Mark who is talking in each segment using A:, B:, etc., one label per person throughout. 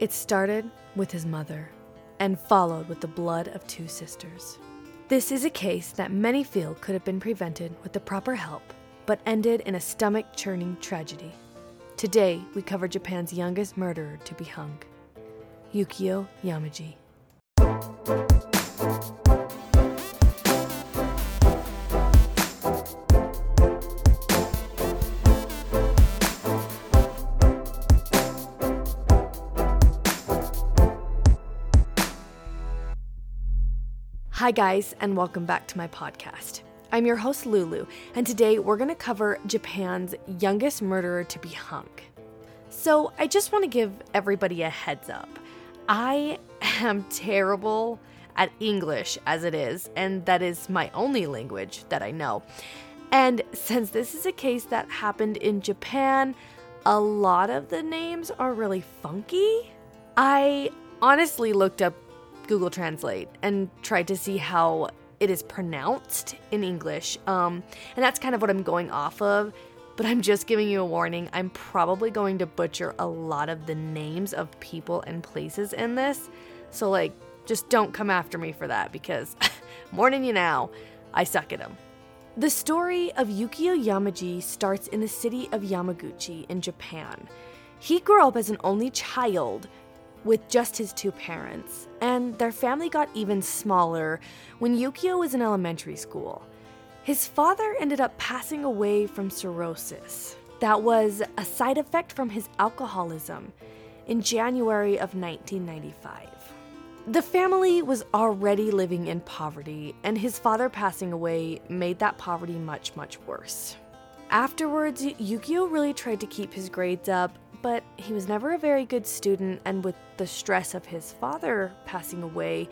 A: It started with his mother and followed with the blood of two sisters. This is a case that many feel could have been prevented with the proper help, but ended in a stomach churning tragedy. Today, we cover Japan's youngest murderer to be hung, Yukio Yamaji. Hi, guys, and welcome back to my podcast. I'm your host, Lulu, and today we're going to cover Japan's youngest murderer to be hung. So, I just want to give everybody a heads up. I am terrible at English as it is, and that is my only language that I know. And since this is a case that happened in Japan, a lot of the names are really funky. I honestly looked up Google Translate and tried to see how it is pronounced in English. Um, and that's kind of what I'm going off of. But I'm just giving you a warning. I'm probably going to butcher a lot of the names of people and places in this. So, like, just don't come after me for that because, warning you now, I suck at them. The story of Yukio Yamaji starts in the city of Yamaguchi in Japan. He grew up as an only child with just his two parents, and their family got even smaller when Yukio was in elementary school. His father ended up passing away from cirrhosis. That was a side effect from his alcoholism in January of 1995. The family was already living in poverty, and his father passing away made that poverty much, much worse. Afterwards, Yukio really tried to keep his grades up, but he was never a very good student, and with the stress of his father passing away,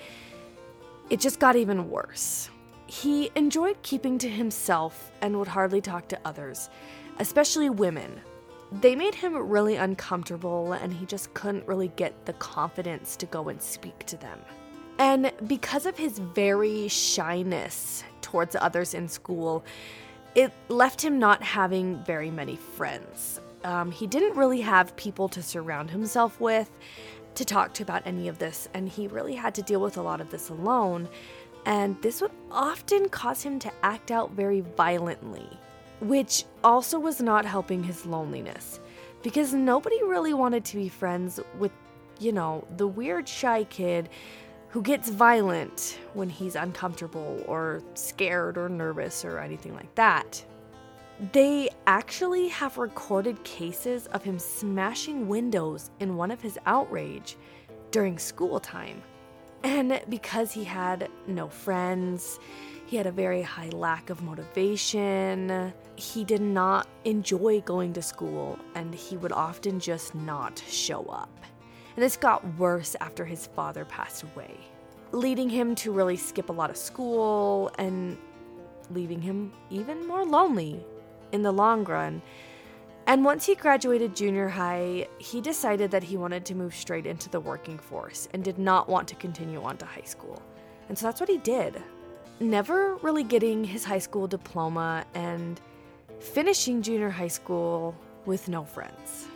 A: it just got even worse. He enjoyed keeping to himself and would hardly talk to others, especially women. They made him really uncomfortable, and he just couldn't really get the confidence to go and speak to them. And because of his very shyness towards others in school, it left him not having very many friends. Um, he didn't really have people to surround himself with to talk to about any of this, and he really had to deal with a lot of this alone. And this would often cause him to act out very violently, which also was not helping his loneliness because nobody really wanted to be friends with, you know, the weird shy kid who gets violent when he's uncomfortable or scared or nervous or anything like that. They actually have recorded cases of him smashing windows in one of his outrage during school time. And because he had no friends, he had a very high lack of motivation. He did not enjoy going to school and he would often just not show up. And this got worse after his father passed away, leading him to really skip a lot of school and leaving him even more lonely in the long run. And once he graduated junior high, he decided that he wanted to move straight into the working force and did not want to continue on to high school. And so that's what he did. Never really getting his high school diploma and finishing junior high school with no friends.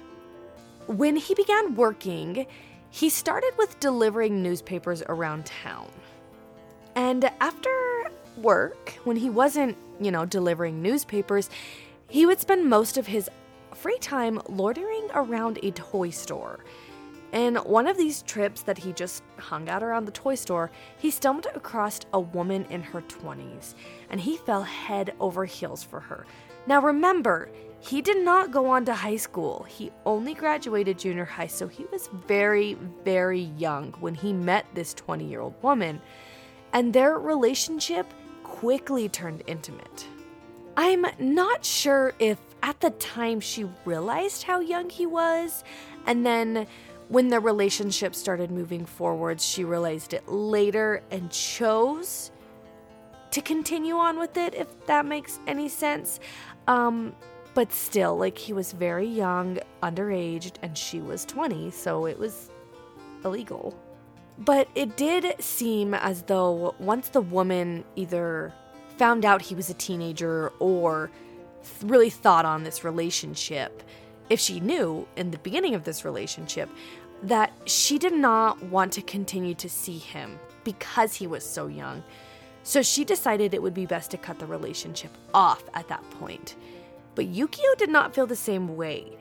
A: When he began working, he started with delivering newspapers around town. And after work, when he wasn't, you know, delivering newspapers, he would spend most of his free time loitering around a toy store. In one of these trips that he just hung out around the toy store, he stumbled across a woman in her 20s and he fell head over heels for her. Now remember, he did not go on to high school. He only graduated junior high, so he was very, very young when he met this 20 year old woman. And their relationship quickly turned intimate. I'm not sure if at the time she realized how young he was, and then when the relationship started moving forwards, she realized it later and chose to continue on with it, if that makes any sense. Um, but still, like, he was very young, underage, and she was 20, so it was illegal. But it did seem as though once the woman either found out he was a teenager or really thought on this relationship, if she knew in the beginning of this relationship, that she did not want to continue to see him because he was so young. So she decided it would be best to cut the relationship off at that point. But Yukio did not feel the same way.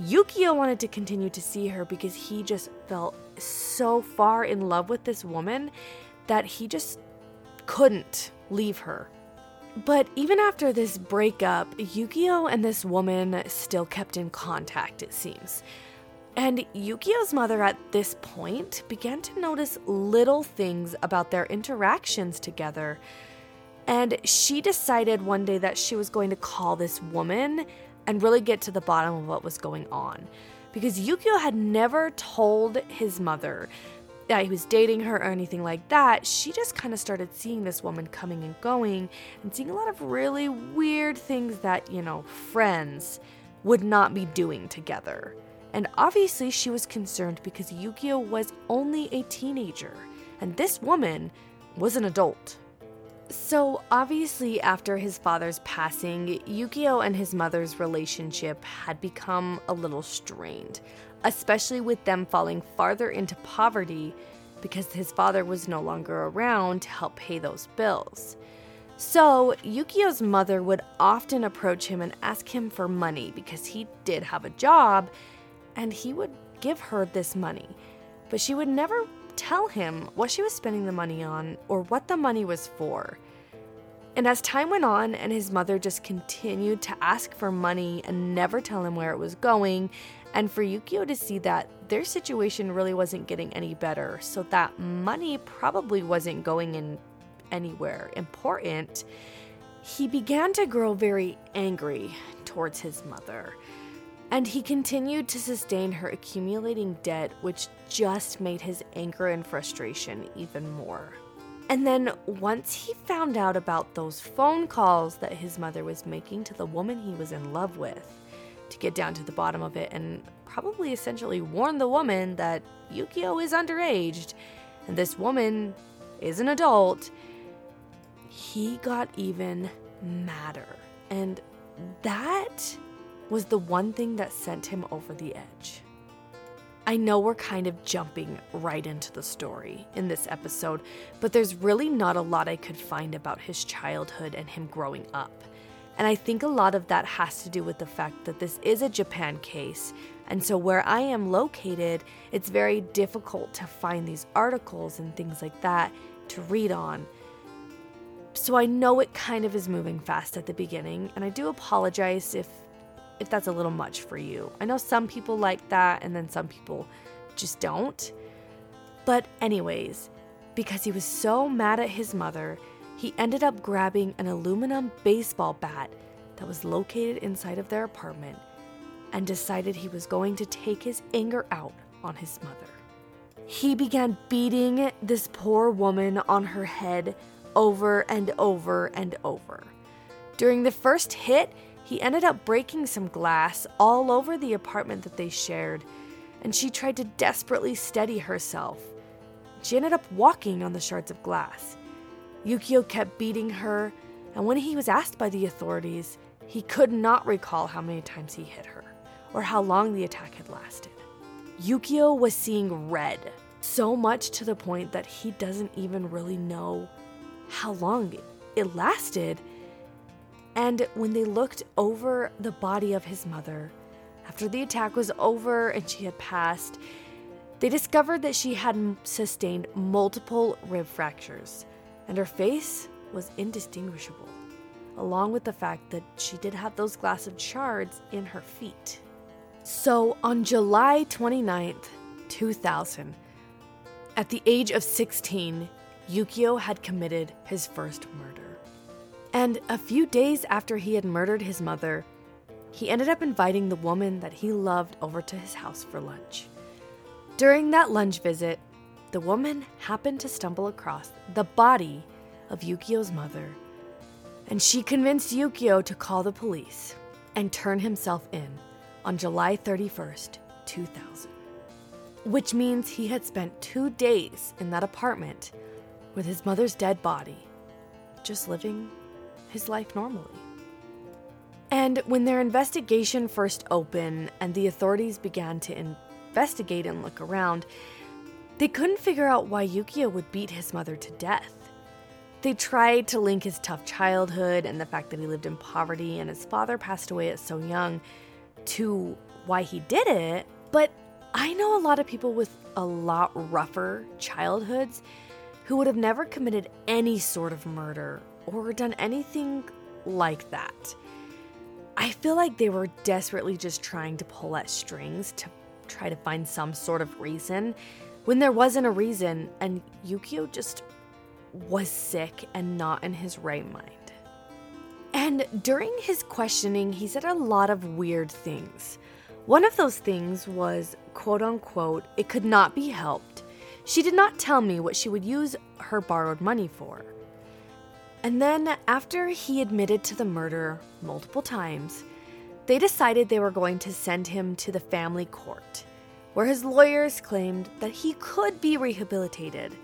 A: Yukio wanted to continue to see her because he just felt so far in love with this woman that he just couldn't leave her. But even after this breakup, Yukio and this woman still kept in contact, it seems. And Yukio's mother at this point began to notice little things about their interactions together. And she decided one day that she was going to call this woman and really get to the bottom of what was going on. Because Yukio had never told his mother that he was dating her or anything like that. She just kind of started seeing this woman coming and going and seeing a lot of really weird things that, you know, friends would not be doing together. And obviously, she was concerned because Yukio was only a teenager, and this woman was an adult. So, obviously, after his father's passing, Yukio and his mother's relationship had become a little strained, especially with them falling farther into poverty because his father was no longer around to help pay those bills. So, Yukio's mother would often approach him and ask him for money because he did have a job and he would give her this money. But she would never tell him what she was spending the money on or what the money was for. And as time went on and his mother just continued to ask for money and never tell him where it was going, and for Yukio to see that their situation really wasn't getting any better, so that money probably wasn't going in anywhere important, he began to grow very angry towards his mother. And he continued to sustain her accumulating debt, which just made his anger and frustration even more. And then once he found out about those phone calls that his mother was making to the woman he was in love with, to get down to the bottom of it and probably essentially warn the woman that Yukio is underaged and this woman is an adult, he got even madder. And that was the one thing that sent him over the edge. I know we're kind of jumping right into the story in this episode, but there's really not a lot I could find about his childhood and him growing up. And I think a lot of that has to do with the fact that this is a Japan case, and so where I am located, it's very difficult to find these articles and things like that to read on. So I know it kind of is moving fast at the beginning, and I do apologize if if that's a little much for you. I know some people like that and then some people just don't. But, anyways, because he was so mad at his mother, he ended up grabbing an aluminum baseball bat that was located inside of their apartment and decided he was going to take his anger out on his mother. He began beating this poor woman on her head over and over and over. During the first hit, he ended up breaking some glass all over the apartment that they shared, and she tried to desperately steady herself. She ended up walking on the shards of glass. Yukio kept beating her, and when he was asked by the authorities, he could not recall how many times he hit her or how long the attack had lasted. Yukio was seeing red, so much to the point that he doesn't even really know how long it lasted and when they looked over the body of his mother, after the attack was over and she had passed, they discovered that she had sustained multiple rib fractures, and her face was indistinguishable, along with the fact that she did have those glass of shards in her feet. So on July 29th, 2000, at the age of 16, Yukio had committed his first murder. And a few days after he had murdered his mother, he ended up inviting the woman that he loved over to his house for lunch. During that lunch visit, the woman happened to stumble across the body of Yukio's mother, and she convinced Yukio to call the police and turn himself in on July 31st, 2000. Which means he had spent two days in that apartment with his mother's dead body, just living his life normally. And when their investigation first opened and the authorities began to investigate and look around, they couldn't figure out why Yukio would beat his mother to death. They tried to link his tough childhood and the fact that he lived in poverty and his father passed away at so young to why he did it, but I know a lot of people with a lot rougher childhoods who would have never committed any sort of murder or done anything like that. I feel like they were desperately just trying to pull at strings to try to find some sort of reason when there wasn't a reason, and Yukio just was sick and not in his right mind. And during his questioning, he said a lot of weird things. One of those things was, quote unquote, it could not be helped. She did not tell me what she would use her borrowed money for. And then, after he admitted to the murder multiple times, they decided they were going to send him to the family court, where his lawyers claimed that he could be rehabilitated.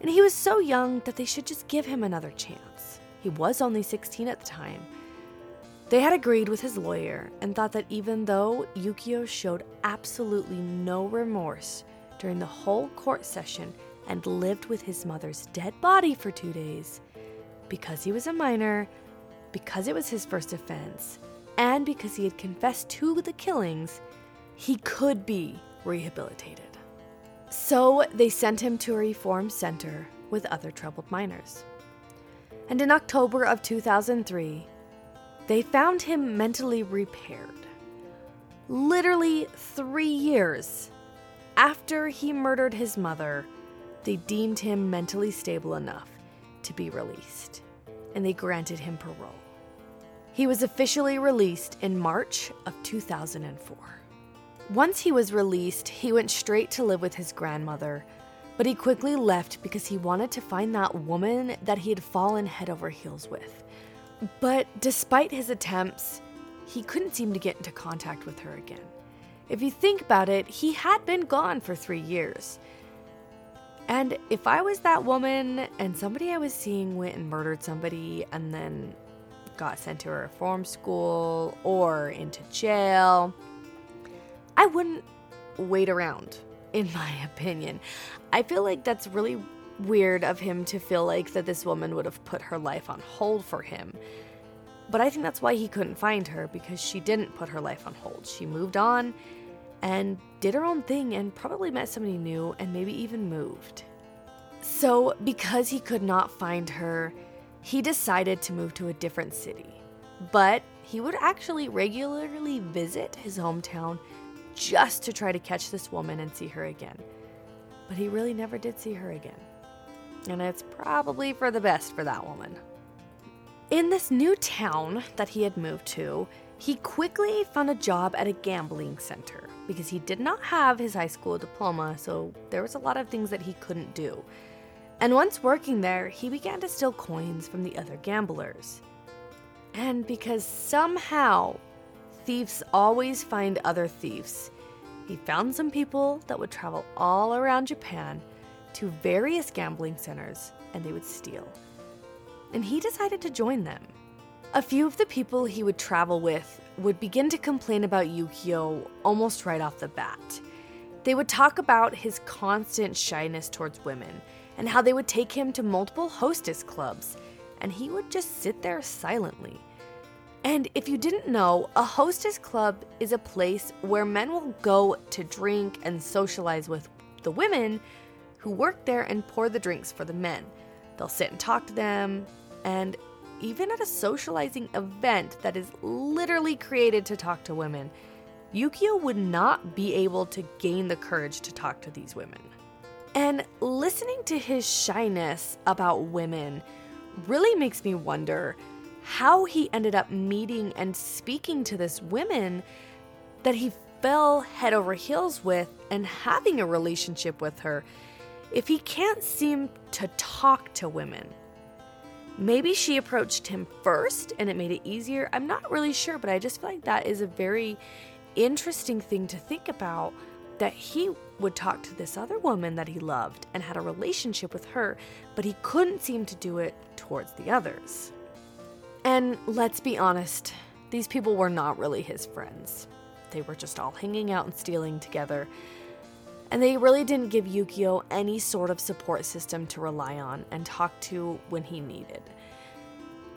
A: And he was so young that they should just give him another chance. He was only 16 at the time. They had agreed with his lawyer and thought that even though Yukio showed absolutely no remorse during the whole court session and lived with his mother's dead body for two days, because he was a minor, because it was his first offense, and because he had confessed to the killings, he could be rehabilitated. So they sent him to a reform center with other troubled minors. And in October of 2003, they found him mentally repaired. Literally three years after he murdered his mother, they deemed him mentally stable enough to be released, and they granted him parole. He was officially released in March of 2004. Once he was released, he went straight to live with his grandmother, but he quickly left because he wanted to find that woman that he had fallen head over heels with. But despite his attempts, he couldn't seem to get into contact with her again. If you think about it, he had been gone for three years. And if I was that woman and somebody I was seeing went and murdered somebody and then got sent to a reform school or into jail, I wouldn't wait around, in my opinion. I feel like that's really weird of him to feel like that this woman would have put her life on hold for him. But I think that's why he couldn't find her because she didn't put her life on hold. She moved on and did her own thing and probably met somebody new and maybe even moved. So, because he could not find her, he decided to move to a different city. But he would actually regularly visit his hometown just to try to catch this woman and see her again. But he really never did see her again and it's probably for the best for that woman. In this new town that he had moved to, he quickly found a job at a gambling center because he did not have his high school diploma, so there was a lot of things that he couldn't do. And once working there, he began to steal coins from the other gamblers. And because somehow thieves always find other thieves, he found some people that would travel all around Japan to various gambling centers and they would steal. And he decided to join them. A few of the people he would travel with would begin to complain about Yukio almost right off the bat. They would talk about his constant shyness towards women and how they would take him to multiple hostess clubs, and he would just sit there silently. And if you didn't know, a hostess club is a place where men will go to drink and socialize with the women who work there and pour the drinks for the men. They'll sit and talk to them, and even at a socializing event that is literally created to talk to women, Yukio would not be able to gain the courage to talk to these women. And listening to his shyness about women really makes me wonder how he ended up meeting and speaking to this woman that he fell head over heels with and having a relationship with her if he can't seem to talk to women. Maybe she approached him first and it made it easier. I'm not really sure, but I just feel like that is a very interesting thing to think about that he would talk to this other woman that he loved and had a relationship with her, but he couldn't seem to do it towards the others. And let's be honest, these people were not really his friends. they were just all hanging out and stealing together. And they really didn't give Yukio any sort of support system to rely on and talk to when he needed.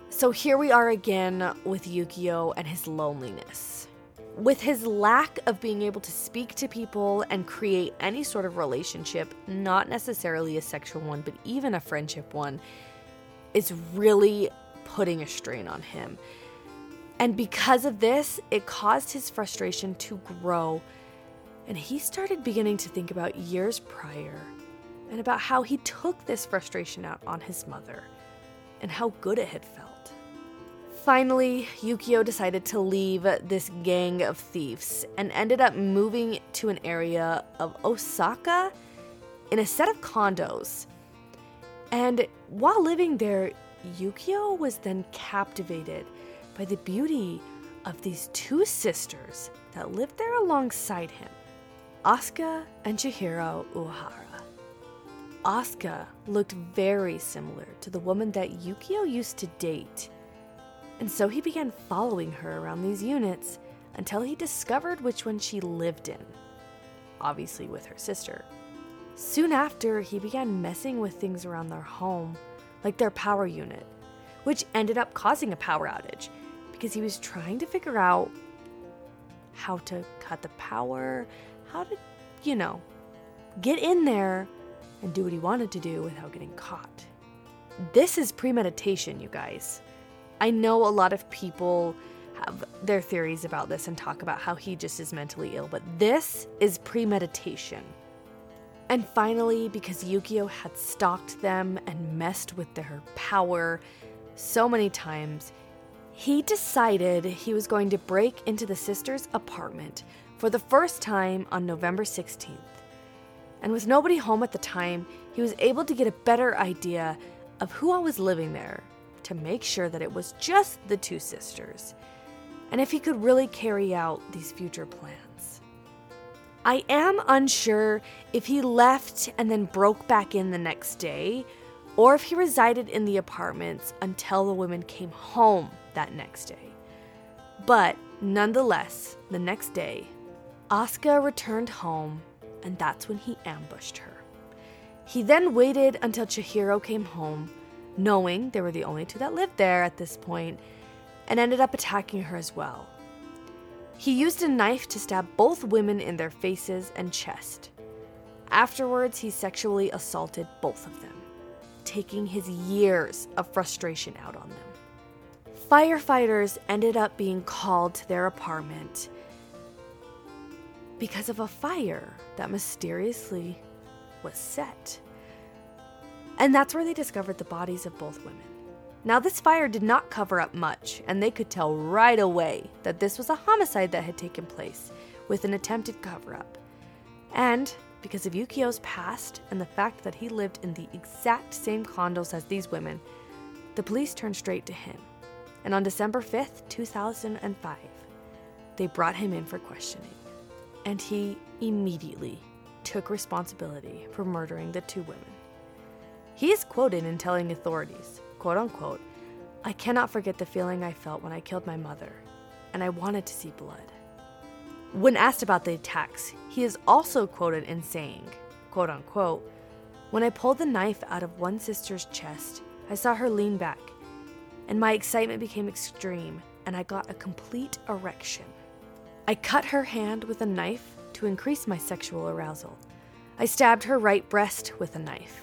A: So here we are again with Yukio and his loneliness. With his lack of being able to speak to people and create any sort of relationship, not necessarily a sexual one, but even a friendship one, is really putting a strain on him. And because of this, it caused his frustration to grow. And he started beginning to think about years prior and about how he took this frustration out on his mother and how good it had felt. Finally, Yukio decided to leave this gang of thieves and ended up moving to an area of Osaka in a set of condos. And while living there, Yukio was then captivated by the beauty of these two sisters that lived there alongside him Asuka and Chihiro Uehara. Asuka looked very similar to the woman that Yukio used to date and so he began following her around these units until he discovered which one she lived in, obviously with her sister. Soon after, he began messing with things around their home, like their power unit, which ended up causing a power outage because he was trying to figure out how to cut the power, how to, you know, get in there and do what he wanted to do without getting caught. This is premeditation, you guys. I know a lot of people have their theories about this and talk about how he just is mentally ill, but this is premeditation. And finally, because Yukio had stalked them and messed with their power so many times, he decided he was going to break into the sisters' apartment for the first time on November 16th. And with nobody home at the time, he was able to get a better idea of who all was living there to make sure that it was just the two sisters, and if he could really carry out these future plans. I am unsure if he left and then broke back in the next day, or if he resided in the apartments until the women came home that next day. But nonetheless, the next day, Asuka returned home, and that's when he ambushed her. He then waited until Chihiro came home knowing they were the only two that lived there at this point, and ended up attacking her as well. He used a knife to stab both women in their faces and chest. Afterwards, he sexually assaulted both of them, taking his years of frustration out on them. Firefighters ended up being called to their apartment because of a fire that mysteriously was set and that's where they discovered the bodies of both women. Now, this fire did not cover up much, and they could tell right away that this was a homicide that had taken place with an attempted cover up. And because of Yukio's past and the fact that he lived in the exact same condos as these women, the police turned straight to him. And on December 5th, 2005, they brought him in for questioning. And he immediately took responsibility for murdering the two women. He is quoted in telling authorities, quote unquote, I cannot forget the feeling I felt when I killed my mother, and I wanted to see blood. When asked about the attacks, he is also quoted in saying, quote unquote, When I pulled the knife out of one sister's chest, I saw her lean back, and my excitement became extreme, and I got a complete erection. I cut her hand with a knife to increase my sexual arousal. I stabbed her right breast with a knife.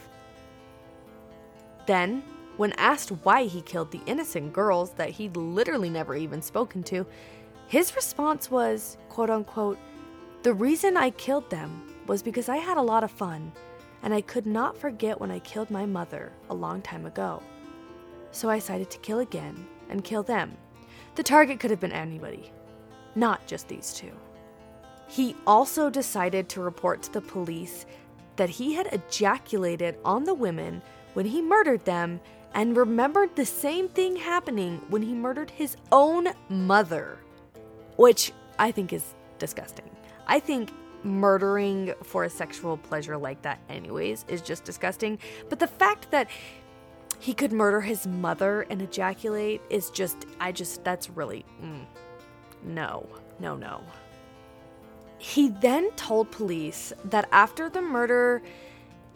A: Then, when asked why he killed the innocent girls that he'd literally never even spoken to, his response was, quote unquote, the reason I killed them was because I had a lot of fun, and I could not forget when I killed my mother a long time ago. So I decided to kill again and kill them. The target could have been anybody, not just these two. He also decided to report to the police that he had ejaculated on the women when he murdered them and remembered the same thing happening when he murdered his own mother, which I think is disgusting. I think murdering for a sexual pleasure like that, anyways, is just disgusting. But the fact that he could murder his mother and ejaculate is just, I just, that's really, mm, no, no, no. He then told police that after the murder,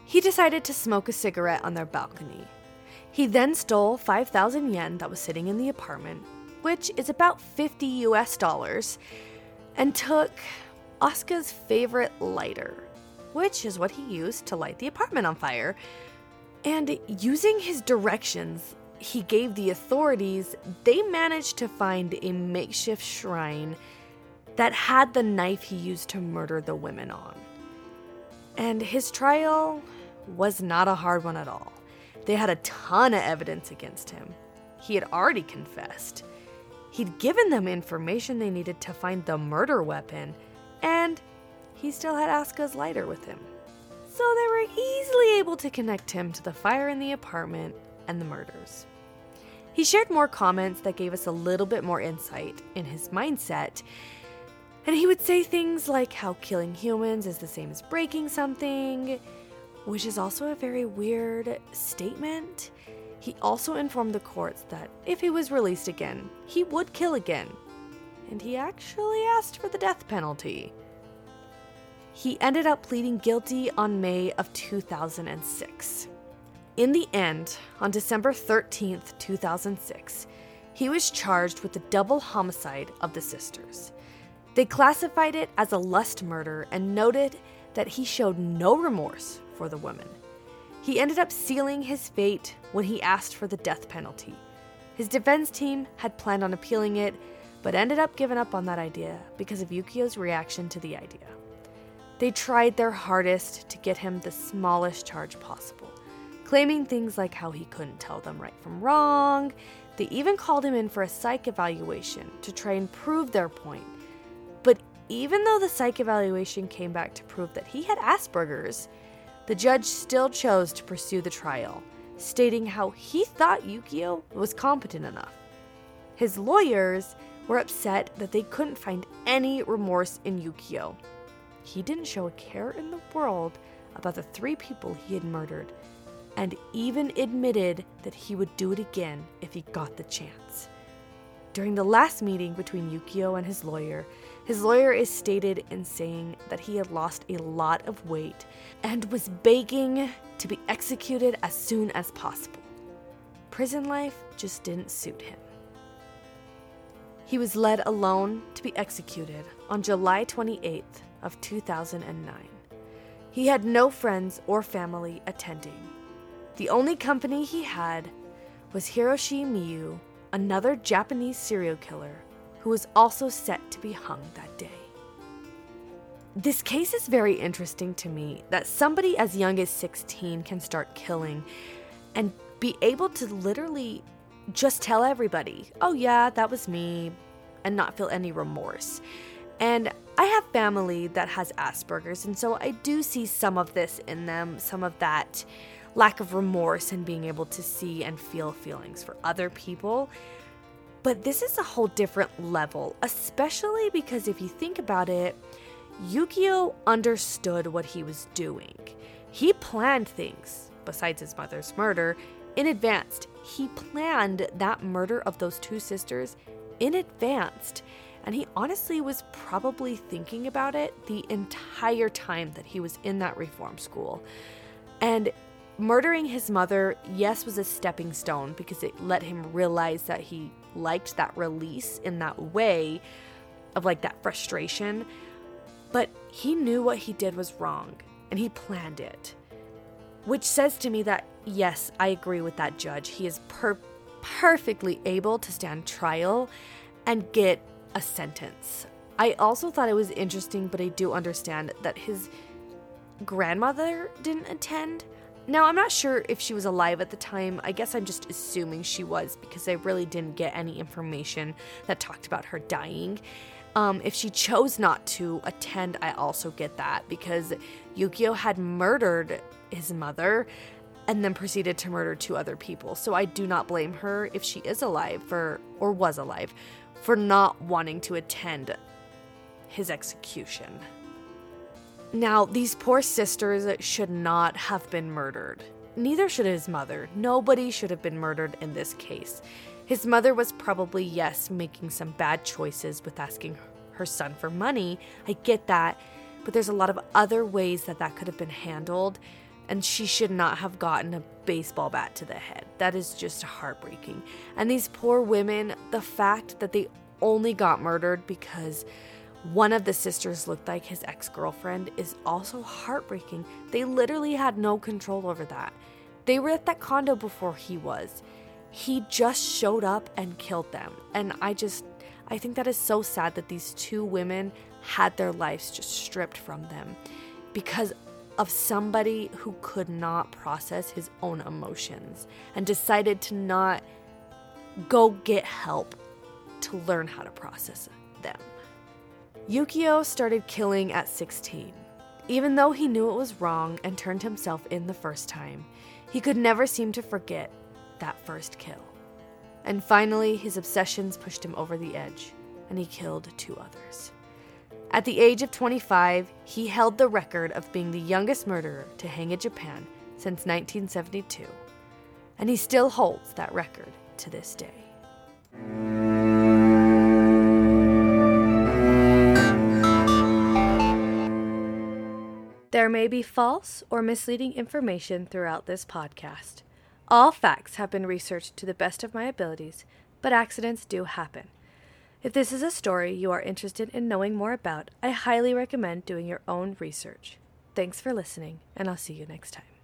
A: he decided to smoke a cigarette on their balcony. He then stole 5,000 yen that was sitting in the apartment, which is about 50 US dollars, and took Asuka's favorite lighter, which is what he used to light the apartment on fire. And using his directions he gave the authorities, they managed to find a makeshift shrine that had the knife he used to murder the women on. And his trial was not a hard one at all. They had a ton of evidence against him. He had already confessed. He'd given them information they needed to find the murder weapon, and he still had Asuka's lighter with him. So they were easily able to connect him to the fire in the apartment and the murders. He shared more comments that gave us a little bit more insight in his mindset. And he would say things like how killing humans is the same as breaking something, which is also a very weird statement. He also informed the courts that if he was released again, he would kill again. And he actually asked for the death penalty. He ended up pleading guilty on May of 2006. In the end, on December 13th, 2006, he was charged with the double homicide of the sisters. They classified it as a lust murder and noted that he showed no remorse for the woman. He ended up sealing his fate when he asked for the death penalty. His defense team had planned on appealing it, but ended up giving up on that idea because of Yukio's reaction to the idea. They tried their hardest to get him the smallest charge possible claiming things like how he couldn't tell them right from wrong. They even called him in for a psych evaluation to try and prove their point. But even though the psych evaluation came back to prove that he had Asperger's, the judge still chose to pursue the trial, stating how he thought Yukio was competent enough. His lawyers were upset that they couldn't find any remorse in Yukio. He didn't show a care in the world about the three people he had murdered and even admitted that he would do it again if he got the chance. During the last meeting between Yukio and his lawyer, his lawyer is stated in saying that he had lost a lot of weight and was begging to be executed as soon as possible. Prison life just didn't suit him. He was led alone to be executed on July 28th of 2009. He had no friends or family attending the only company he had was Hiroshi Miyu, another Japanese serial killer who was also set to be hung that day. This case is very interesting to me that somebody as young as 16 can start killing and be able to literally just tell everybody, oh, yeah, that was me, and not feel any remorse. And I have family that has Asperger's, and so I do see some of this in them, some of that lack of remorse and being able to see and feel feelings for other people. But this is a whole different level, especially because if you think about it, Yukio understood what he was doing. He planned things, besides his mother's murder, in advance. He planned that murder of those two sisters in advance. And he honestly was probably thinking about it the entire time that he was in that reform school. And Murdering his mother, yes, was a stepping stone because it let him realize that he liked that release in that way of like that frustration. But he knew what he did was wrong and he planned it. Which says to me that, yes, I agree with that judge. He is per- perfectly able to stand trial and get a sentence. I also thought it was interesting, but I do understand that his grandmother didn't attend now, I'm not sure if she was alive at the time. I guess I'm just assuming she was because I really didn't get any information that talked about her dying. Um, if she chose not to attend, I also get that because Yukio had murdered his mother and then proceeded to murder two other people. So I do not blame her if she is alive for, or was alive, for not wanting to attend his execution. Now, these poor sisters should not have been murdered. Neither should his mother. Nobody should have been murdered in this case. His mother was probably, yes, making some bad choices with asking her son for money. I get that. But there's a lot of other ways that that could have been handled. And she should not have gotten a baseball bat to the head. That is just heartbreaking. And these poor women, the fact that they only got murdered because one of the sisters looked like his ex girlfriend is also heartbreaking. They literally had no control over that. They were at that condo before he was. He just showed up and killed them. And I just, I think that is so sad that these two women had their lives just stripped from them because of somebody who could not process his own emotions and decided to not go get help to learn how to process them. Yukio started killing at 16. Even though he knew it was wrong and turned himself in the first time, he could never seem to forget that first kill. And finally, his obsessions pushed him over the edge, and he killed two others. At the age of 25, he held the record of being the youngest murderer to hang in Japan since 1972, and he still holds that record to this day. There may be false or misleading information throughout this podcast. All facts have been researched to the best of my abilities, but accidents do happen. If this is a story you are interested in knowing more about, I highly recommend doing your own research. Thanks for listening, and I'll see you next time.